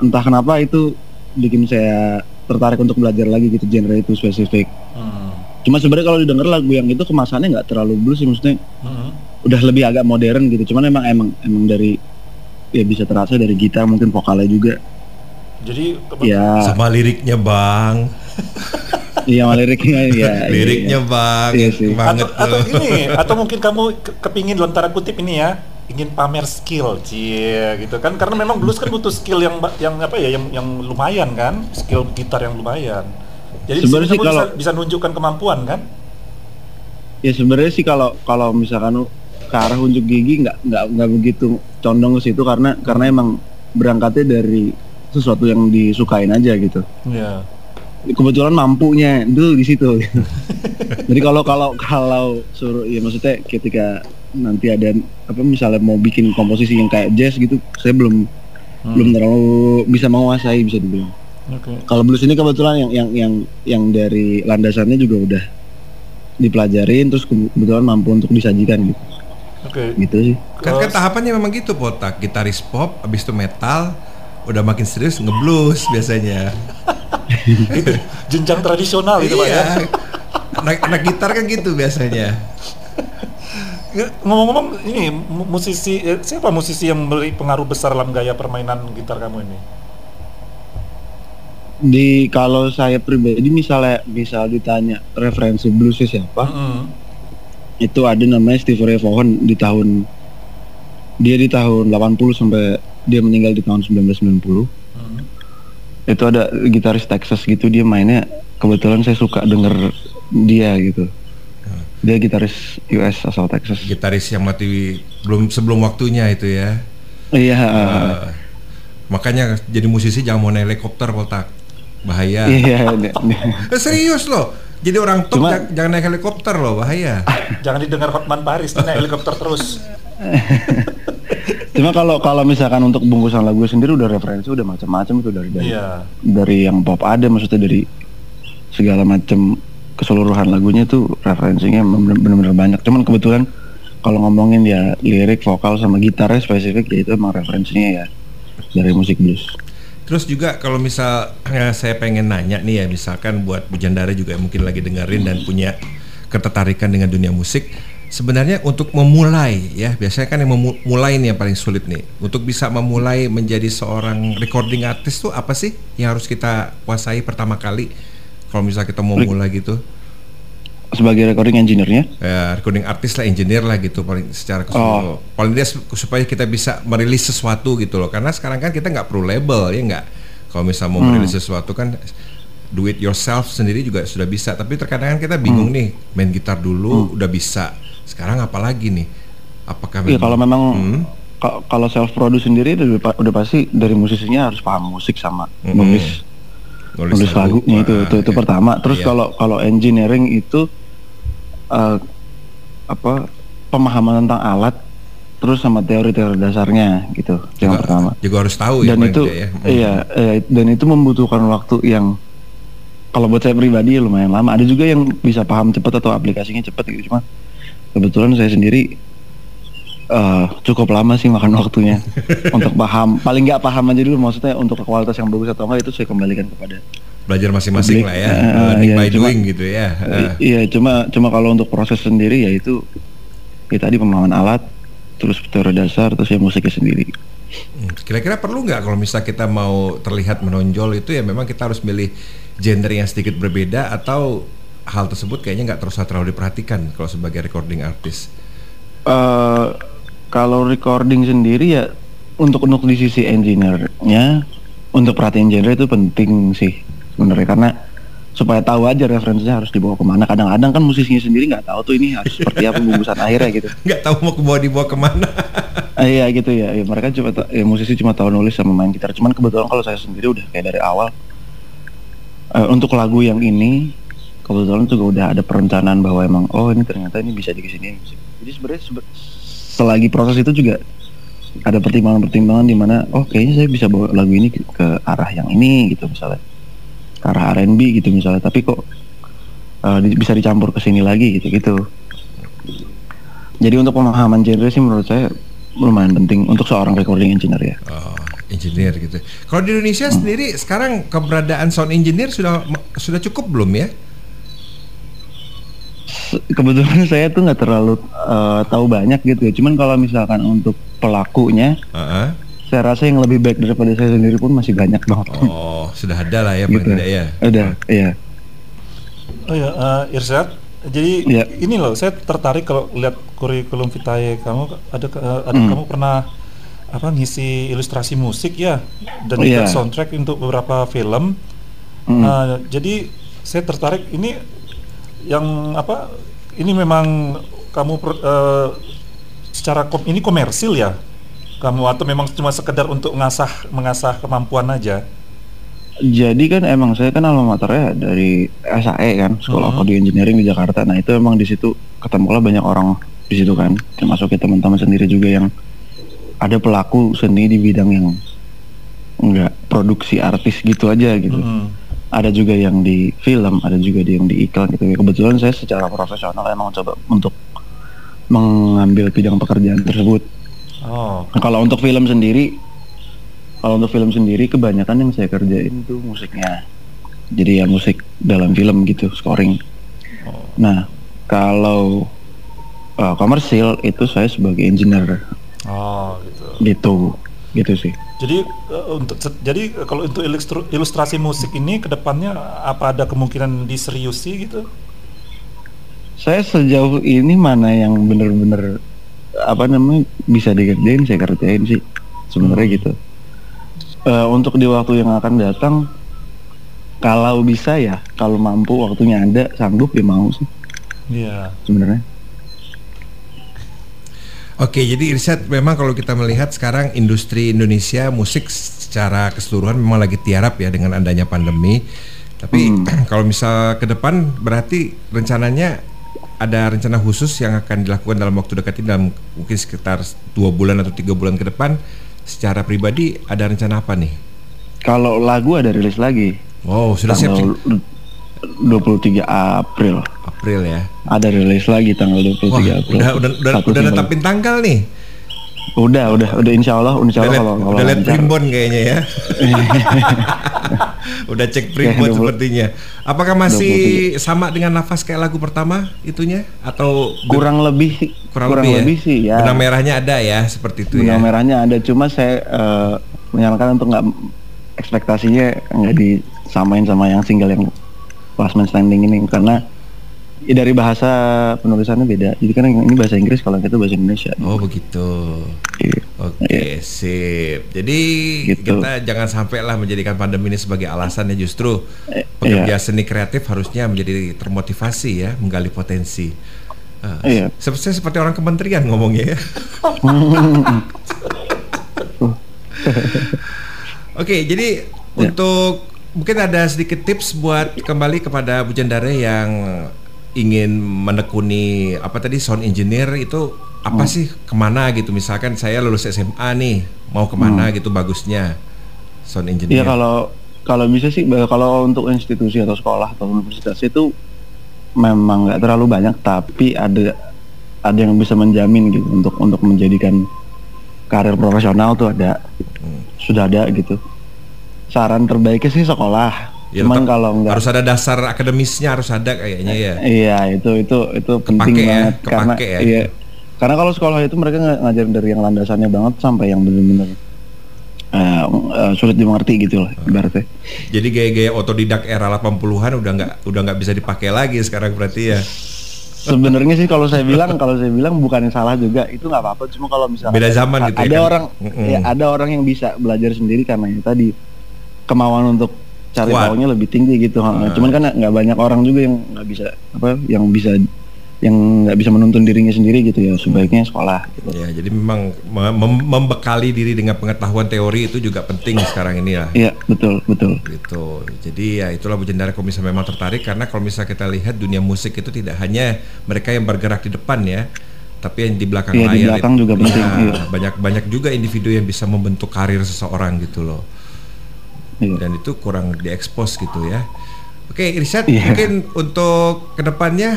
entah kenapa itu bikin saya tertarik untuk belajar lagi gitu genre itu spesifik Hmm. cuma sebenarnya kalau didengar lagu yang itu kemasannya nggak terlalu blues sih maksudnya Mhm. udah lebih agak modern gitu cuman emang emang emang dari ya bisa terasa dari gitar mungkin vokalnya juga Jadi ya Sama liriknya, Bang. iya sama liriknya ya Liriknya, Bang. Iya sih. Banget atau, atau tuh. gini, atau mungkin kamu ke- kepingin tanda kutip ini ya, ingin pamer skill, cie, gitu kan? Karena memang blues kan butuh skill yang yang apa ya, yang yang lumayan kan, skill gitar yang lumayan. Jadi Sebenarnya sih kamu bisa, kalau- bisa nunjukkan kemampuan kan? ya sebenarnya sih kalau kalau misalkan ke arah unjuk gigi nggak nggak nggak begitu condong ke situ karena karena emang berangkatnya dari sesuatu yang disukain aja gitu Iya. kebetulan mampunya dulu di situ jadi kalau kalau kalau suruh ya maksudnya ketika nanti ada apa misalnya mau bikin komposisi yang kayak jazz gitu saya belum Hmm. belum terlalu bisa menguasai bisa dibilang Oke. kalau blues ini kebetulan yang yang yang yang dari landasannya juga udah dipelajarin terus ke- kebetulan mampu untuk disajikan gitu Oke. gitu sih Kan, kan tahapannya memang gitu, Potak. Gitaris pop, habis itu metal, udah makin serius ngeblues biasanya. Itu jenjang tradisional itu Pak ya. iya. Anak, anak gitar kan gitu biasanya. Ngomong-ngomong ini mu- musisi eh, siapa musisi yang beri pengaruh besar dalam gaya permainan gitar kamu ini? di kalau saya pribadi misalnya misal ditanya referensi bluesnya siapa Mm-mm. itu ada namanya Steve Ray Vaughan di tahun dia di tahun 80 sampai dia meninggal di tahun 1990 Mm. itu ada gitaris Texas gitu dia mainnya kebetulan saya suka denger dia gitu dia gitaris US asal Texas Gitaris yang mati belum sebelum waktunya itu ya. iya Eh, makanya jadi musisi jangan mau naik helikopter, Potak. Bahaya. iya Eh, serius loh. Jadi orang top Cuma- jangan, jangan naik helikopter loh, bahaya. Jangan didengar Hotman Paris, naik helikopter terus. Cuma kalau kalau misalkan untuk bungkusan lagu sendiri udah referensi udah macam-macam itu dari dari, Iya. dari yang pop ada maksudnya dari segala macam keseluruhan lagunya tuh referensinya bener- bener-bener banyak. Cuman kebetulan kalau ngomongin ya lirik, vokal sama gitarnya spesifik ya itu emang referensinya ya dari musik blues. Terus juga kalau misal eh, saya pengen nanya nih ya misalkan buat Bu Jandara juga mungkin lagi dengerin dan punya ketertarikan dengan dunia musik sebenarnya untuk memulai ya biasanya kan yang memulai nih yang paling sulit nih untuk bisa memulai menjadi seorang recording artist tuh apa sih yang harus kita kuasai pertama kali kalau misal kita mau mulai gitu Sebagai recording engineer-nya ya, recording artist lah engineer lah gitu paling secara keseluruhan Oh. paling su- supaya kita bisa merilis sesuatu gitu loh karena sekarang kan kita nggak perlu label ya nggak kalau misal mau Hmm. merilis sesuatu kan do it yourself sendiri juga sudah bisa tapi terkadang kan kita bingung Hmm. nih main gitar dulu udah bisa sekarang apa lagi nih apakah Iya kalau memang Hmm. ka- kalau self produce sendiri udah, pa- udah pasti dari musisinya harus paham musik sama Mm-mm. nulis nulis lagunya itu itu, itu ya. pertama. Terus Iya. kalau kalau engineering itu eh, apa pemahaman tentang alat terus sama teori-teori dasarnya gitu itu yang juga, pertama. juga harus tahu ya Dan paling itu tidak ya. Hmm. iya eh, dan itu membutuhkan waktu yang kalau buat saya pribadi ya lumayan lama. Ada juga yang bisa paham cepat atau aplikasinya cepat gitu cuma kebetulan saya sendiri eh, cukup lama sih makan waktunya untuk paham paling nggak paham aja dulu maksudnya untuk kualitas yang bagus atau enggak itu saya kembalikan kepada belajar masing-masing lah ya learning iya, by cuma- doing gitu ya. I- Iya, cuma cuma kalau untuk proses sendiri ya itu ya tadi pemahaman alat, terus teori dasar, terus ya musiknya sendiri. Hmm, Kira-kira perlu nggak kalau misal kita mau terlihat menonjol itu ya memang kita harus milih genre yang sedikit berbeda atau hal tersebut kayaknya nggak terus terlalu diperhatikan kalau sebagai recording artist. eh kalau recording sendiri ya untuk untuk di sisi engineer-nya untuk perhatiin genre itu penting sih sebenarnya karena supaya tahu aja referensinya harus dibawa ke mana. Kadang-kadang kan musisinya sendiri nggak tahu tuh ini harus seperti apa bungkusan akhirnya gitu. Nggak tahu mau kebawa dibawa ke mana. Ah, iya gitu ya. ya mereka cuma ya, musisi cuma tahu nulis sama main gitar. Cuman kebetulan kalau saya sendiri udah kayak dari awal eh, untuk lagu yang ini kebetulan juga udah ada perencanaan bahwa emang oh ini ternyata ini bisa dikesini. Jadi sebenarnya sebe- selagi proses itu juga ada pertimbangan-pertimbangan di mana oh kayaknya saya bisa bawa lagu ini ke, arah yang ini gitu misalnya ke arah R&B gitu misalnya tapi kok eh, di- bisa dicampur ke sini lagi gitu gitu jadi untuk pemahaman genre sih menurut saya lumayan penting untuk seorang recording engineer ya Oh, engineer gitu. Kalau di Indonesia sendiri sekarang keberadaan sound engineer sudah sudah cukup belum ya? Kebetulan saya tuh nggak terlalu eh, tahu banyak gitu ya cuman kalau misalkan untuk pelakunya Heeh. saya rasa yang lebih baik daripada saya sendiri pun masih banyak banget Oh, sudah ada lah ya gitu tidak ya. udah iya Oh ya, eh, Irsyad. Jadi Iya. ini loh, saya tertarik kalau lihat kurikulum vitae kamu ada eh, ada Hmm. kamu pernah apa ngisi ilustrasi musik ya dan Iya. juga soundtrack untuk beberapa film. Hmm. Eh, jadi saya tertarik ini yang apa? Ini memang kamu per- eh, secara kom- ini komersil ya? Kamu atau memang cuma sekedar untuk ngasah mengasah kemampuan aja? Jadi kan emang saya kan alma maternya dari SAE kan, Sekolah Mhm. Audio Engineering di Jakarta. Nah itu emang di situ ketemulah banyak orang di situ kan, termasuk ya teman-teman sendiri juga yang ada pelaku seni di bidang yang enggak produksi artis gitu aja gitu. Mm-mm. Ada juga yang di film, ada juga yang di iklan gitu. Kebetulan saya secara profesional emang coba untuk mengambil bidang pekerjaan tersebut. Oh, Nah, kalau untuk film sendiri, kalau untuk film sendiri kebanyakan yang saya kerjain itu musiknya. Jadi ya musik dalam film gitu, scoring. oh. Nah, kalau uh, komersil itu saya sebagai engineer Oh, gitu. gitu, gitu sih. Jadi eh, untuk jadi eh, kalau untuk ilustru- ilustrasi musik ini ke depannya apa ada kemungkinan diseriusi gitu? Saya sejauh ini mana yang bener-bener apa namanya bisa dikerjain saya kerjain sih sebenarnya Hmm. gitu. Eh, untuk di waktu yang akan datang, kalau bisa ya, kalau mampu waktunya ada, sanggup ya mau sih Iya. sebenarnya. Oke, jadi Irsyad memang kalau kita melihat sekarang industri Indonesia musik secara keseluruhan memang lagi tiarap ya dengan adanya pandemi. Tapi Hmm. kalau misal ke depan berarti rencananya ada rencana khusus yang akan dilakukan dalam waktu dekat ini dalam mungkin sekitar dua bulan atau tiga bulan ke depan secara pribadi ada rencana apa nih? Kalau lagu ada rilis lagi. Oh sudah siap tanggal 23 April. April ya. Ada rilis lagi tanggal 23 Wah, April. udah udah udah, Satu udah netapin tanggal nih. Udah, udah, udah insya Allah, insya Udah Allah liat, kalau kalau udah lancar. primbon kayaknya ya. udah cek primbon Ya, 20 sepertinya. Apakah masih sama dengan nafas kayak lagu pertama itunya atau kurang lebih kurang, lebih, ya? sih ya. Benang merahnya ada ya seperti itu Benang ya. merahnya ada, cuma saya eh, menyarankan untuk nggak ekspektasinya nggak disamain sama yang single yang Last Man Standing ini karena ya dari bahasa penulisannya beda. Jadi kan ini bahasa Inggris kalau itu bahasa Indonesia. Oh begitu. Iya. Oke, sip. Jadi Gitu. kita jangan sampai lah menjadikan pandemi ini sebagai alasan ya justru Eh, pekerja iya. seni kreatif harusnya menjadi termotivasi ya, menggali potensi. Ah, Iya. Seperti seperti orang kementerian ngomongnya ya. Oke, jadi Ya. untuk mungkin ada sedikit tips buat kembali kepada Bu Jendare yang ingin menekuni apa tadi sound engineer itu apa Hmm. sih ke mana gitu? Misalkan saya lulus SMA nih mau ke mana gitu bagusnya sound Iya engineer. kalau kalau bisa sih kalau untuk institusi atau sekolah atau universitas itu memang nggak terlalu banyak tapi ada ada yang bisa menjamin gitu untuk untuk menjadikan karir profesional tuh ada Hmm. sudah ada gitu. Saran terbaiknya sih sekolah Ya, cuman kalau nggak harus ada dasar akademisnya harus ada kayaknya ya iya itu itu itu penting Kepake ya, banget karena kepake ya. iya karena kalau sekolah itu mereka ng- ngajarin dari yang landasannya banget sampai yang benar-benar eh, eh, sulit dimengerti gitu lah ibaratnya jadi gaya-gaya otodidak era 80-an udah nggak udah nggak bisa dipakai lagi sekarang berarti ya Sebenarnya sih kalau saya bilang kalau saya bilang bukan yang salah juga itu nggak apa-apa cuma kalau misalnya Beda zaman gitu ya ada kan? orang Mm-mm. ya ada orang yang bisa belajar sendiri karena itu tadi kemauan untuk cari Kuat. tahunya lebih tinggi gitu ha. Ah. cuman kan nggak banyak orang juga yang nggak bisa apa yang bisa yang nggak bisa menuntun dirinya sendiri gitu ya sebaiknya sekolah gitu. ya jadi memang mem- mem- membekali diri dengan pengetahuan teori itu juga penting sekarang ini ya Iya betul betul gitu jadi ya itulah Bu Jendara kalau misalnya memang tertarik karena kalau misalnya kita lihat dunia musik itu tidak hanya mereka yang bergerak di depan ya tapi yang di belakang di layar belakang itu- juga penting, Iya, iya. banyak banyak juga individu yang bisa membentuk karir seseorang gitu loh Iya. dan itu kurang diekspos gitu ya. Oke, Irsyad, Iya. mungkin untuk ke depannya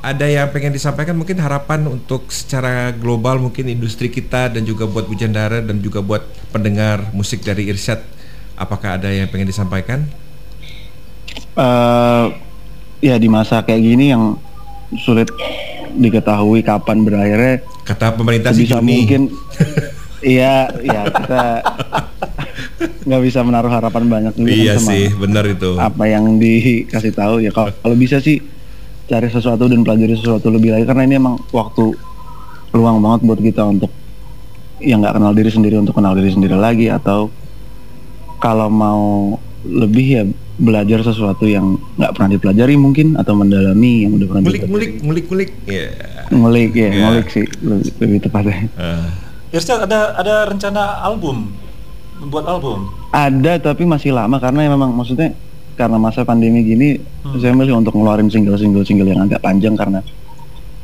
ada yang pengen disampaikan mungkin harapan untuk secara global mungkin industri kita dan juga buat Bu Jendara dan juga buat pendengar musik dari Irsyad apakah ada yang pengen disampaikan? Eh, ya di masa kayak gini yang sulit diketahui kapan berakhirnya Kata pemerintah sih mungkin iya ya kita nggak bisa menaruh harapan banyak kan Iya sama sih, benar itu. apa yang dikasih tahu ya kalau kalau bisa sih cari sesuatu dan pelajari sesuatu lebih lagi karena ini emang waktu luang banget buat kita untuk yang nggak kenal diri sendiri untuk kenal diri sendiri lagi atau kalau mau lebih ya belajar sesuatu yang nggak pernah dipelajari mungkin atau mendalami yang udah pernah Ngulik, dipelajari. ngulik, ngulik, ngulik. Ya. ngulik ya Iya. ngulik sih lebih, lebih tepatnya Ah. Irsyad ada ada rencana album membuat album. Ada tapi masih lama karena ya memang maksudnya karena masa pandemi gini saya milih untuk ngeluarin single-single single yang agak panjang karena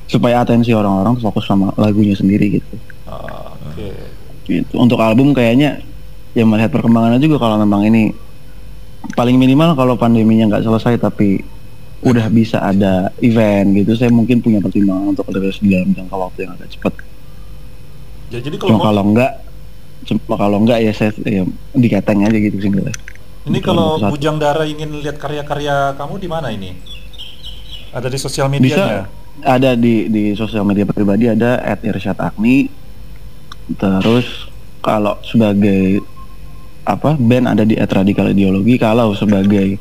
supaya atensi orang-orang fokus sama lagunya sendiri gitu. Oh, Oke. gitu. Untuk album kayaknya ya melihat perkembangannya juga kalau memang ini paling minimal kalau pandeminya nggak selesai tapi udah bisa ada event gitu saya mungkin punya pertimbangan untuk rilis dalam jangka waktu yang agak cepat. Ya, jadi kalau mau- kalau enggak cuma kalau enggak ya saya ya aja gitu single ini kalau. Bujang Dara ingin lihat karya-karya kamu di mana ini? Ada di sosial bisa medianya. ada di di sosial media pribadi ada @irsyadagni terus kalau sebagai apa band ada di @radikal ideologi kalau sebagai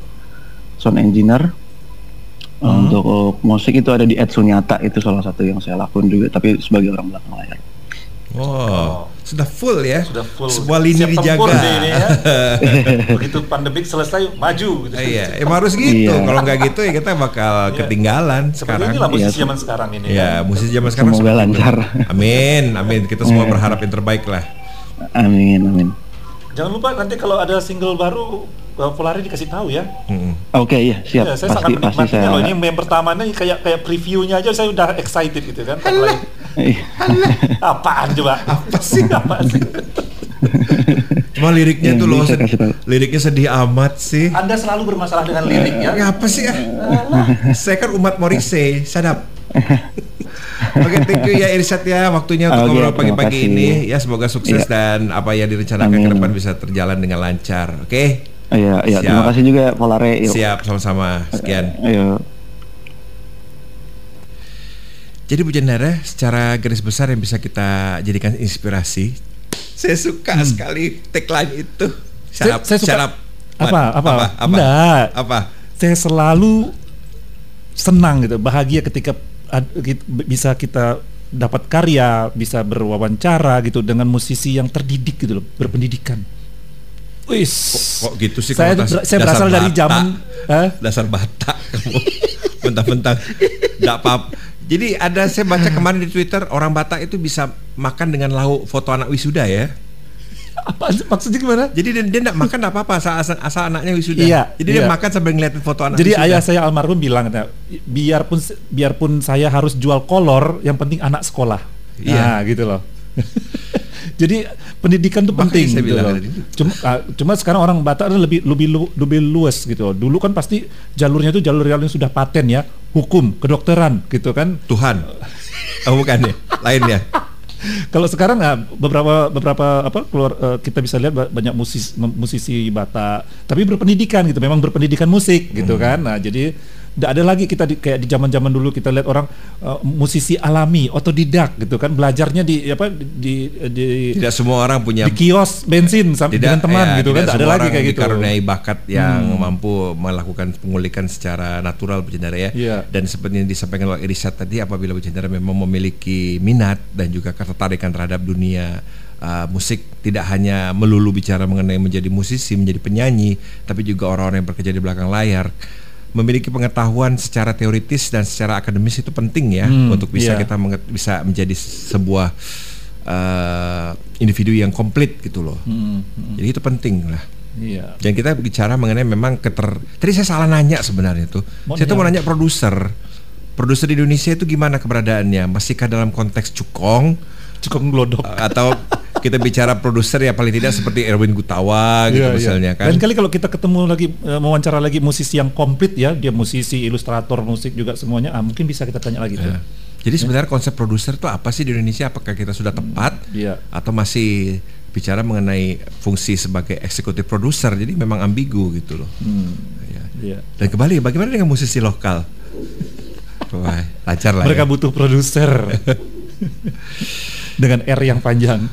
sound engineer Hmm. untuk musik itu ada di @sunyata itu salah satu yang saya lakukan juga tapi sebagai orang belakang layar Wow, sudah full ya. Sudah full. Sebuah lini Siap dijaga. deh ini ya. Begitu pandemik selesai maju gitu. Iya, emang harus gitu. Iya. Kalau nggak gitu ya kita bakal Iya. ketinggalan Seperti sekarang. inilah musisi Iya. zaman sekarang ini. Ya, kan. musisi zaman sekarang Semoga seperti lancar. Amin, amin. Kita semua Iya. berharap yang terbaik lah. amin amin Jangan lupa nanti kalau ada single baru Polari dikasih tahu ya. Mm-mm. Oke iya siap Ya, saya pasti sangat pasti menikmatinya saya loh. Ini yang pertama nih kayak kayak previewnya aja saya udah excited gitu kan. Apalagi- Iya. Apaan coba? Apa sih? Apaan sih? Cuma liriknya Yang tuh loh, sed- liriknya sedih amat sih. Anda selalu bermasalah dengan lirik ya. Ya apa sih ya? Saya kan umat Morrissey, sadap. Oke, thank you ya Irsyad ya waktunya untuk ngobrol pagi-pagi ini. Ya semoga sukses Iya. dan apa yang direncanakan ke depan bisa terjalan dengan lancar. Oke? Iya iya terima kasih juga Polare yuk. Siap sama-sama. Sekian. Ayo. Jadi Bu Jendara, secara garis besar yang bisa kita jadikan inspirasi, saya suka sekali tagline itu. Saya- Syarap, saya suka- syarap. Apa, apa? apa, apa, Enggak. apa? Saya selalu senang gitu, bahagia ketika bisa kita dapat karya, bisa berwawancara gitu dengan musisi yang terdidik gitu loh, berpendidikan. Wis. Kok gitu sih Saya, ber- saya berasal dari zaman Hah? dasar Batak kamu mentang-mentang enggak pap. Jadi ada saya baca kemarin di Twitter orang Batak itu bisa makan dengan lauk foto anak wisuda ya. apa maksudnya gimana? Jadi dia, dia enggak makan apa apa asal, asal, asal anaknya wisuda. Iya, Jadi dia iya. makan sambil ngeliatin foto anak Jadi wisuda. ayah saya almarhum bilang katanya, biarpun biarpun saya harus jual kolor, yang penting anak sekolah. Iya. Nah, gitu loh. Jadi pendidikan tuh Makanya penting saya gitu bilang. Cuma ah, cuma sekarang orang Batak lebih lebih lu- lebih luas gitu. Dulu kan pasti jalurnya itu jalur yang sudah paten ya, hukum, kedokteran gitu kan. Tuhan. Oh bukan ya, lainnya. Kalau sekarang ah, beberapa beberapa apa keluar eh, kita bisa lihat ba- banyak musisi musisi Batak tapi berpendidikan gitu, memang berpendidikan musik gitu Hmm. kan. Nah, jadi tidak ada lagi kita di, kayak di zaman-zaman dulu kita lihat orang eh, musisi alami, otodidak gitu kan, belajarnya di apa di di Tidak semua orang punya di kios bensin sam- dengan teman ya, gitu kan, tidak tidak ada lagi kayak gitu. bakat yang mampu melakukan pengulikan secara natural Bu Chandra ya. Iya. Dan seperti yang disampaikan oleh Irisat tadi apabila Bu Chandra memang memiliki minat dan juga ketertarikan terhadap dunia uh, musik tidak hanya melulu bicara mengenai menjadi musisi, menjadi penyanyi, tapi juga orang-orang yang bekerja di belakang layar memiliki pengetahuan secara teoritis dan secara akademis itu penting ya Hmm, untuk bisa iya. kita bisa menjadi sebuah uh, individu yang komplit gitu loh. Hmm, hmm, Jadi itu penting lah. iya. Dan kita bicara mengenai memang keter. Tadi saya salah nanya sebenarnya tuh. Mau saya tuh mau nanya produser. Produser di Indonesia itu gimana keberadaannya? Masihkah dalam konteks cukong Cukup ngelodok. atau kita bicara produser ya paling tidak seperti Erwin Gutawa gitu Iya, iya. misalnya kan? Dan kali kalau kita ketemu lagi eh, mewawancara lagi musisi yang komplit ya, dia musisi, ilustrator musik juga semuanya, ah, mungkin bisa kita tanya lagi tuh. Ya. Jadi sebenarnya konsep produser itu apa sih di Indonesia? Apakah kita sudah tepat Iya. atau masih bicara mengenai fungsi sebagai eksekutif produser? Jadi memang ambigu gitu loh. Hmm, Ya. iya. Dan kembali, bagaimana dengan musisi lokal? Wah, lancar lah. Mereka ya. butuh produser dengan R yang panjang.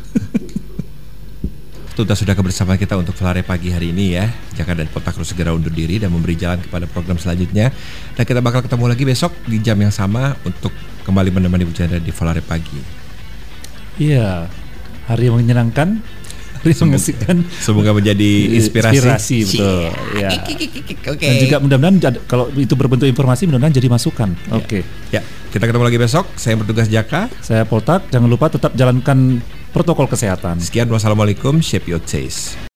Tuntas sudah kebersamaan kita untuk Flare pagi hari ini ya. Jakarta dan Kota harus segera undur diri dan memberi jalan kepada program selanjutnya. Dan kita bakal ketemu lagi besok di jam yang sama untuk kembali menemani Bu Chandra di Flare pagi. Iya, hari yang menyenangkan, hari yang mengasihkan, Semoga menjadi inspirasi. inspirasi betul. Ya. Oke. Dan juga mudah-mudahan kalau itu berbentuk informasi, mudah-mudahan jadi masukan. Oke, Ya, kita ketemu lagi besok. Saya bertugas Jaka. saya Poltak. Jangan lupa tetap jalankan protokol kesehatan. Sekian wassalamualaikum. Shape your taste.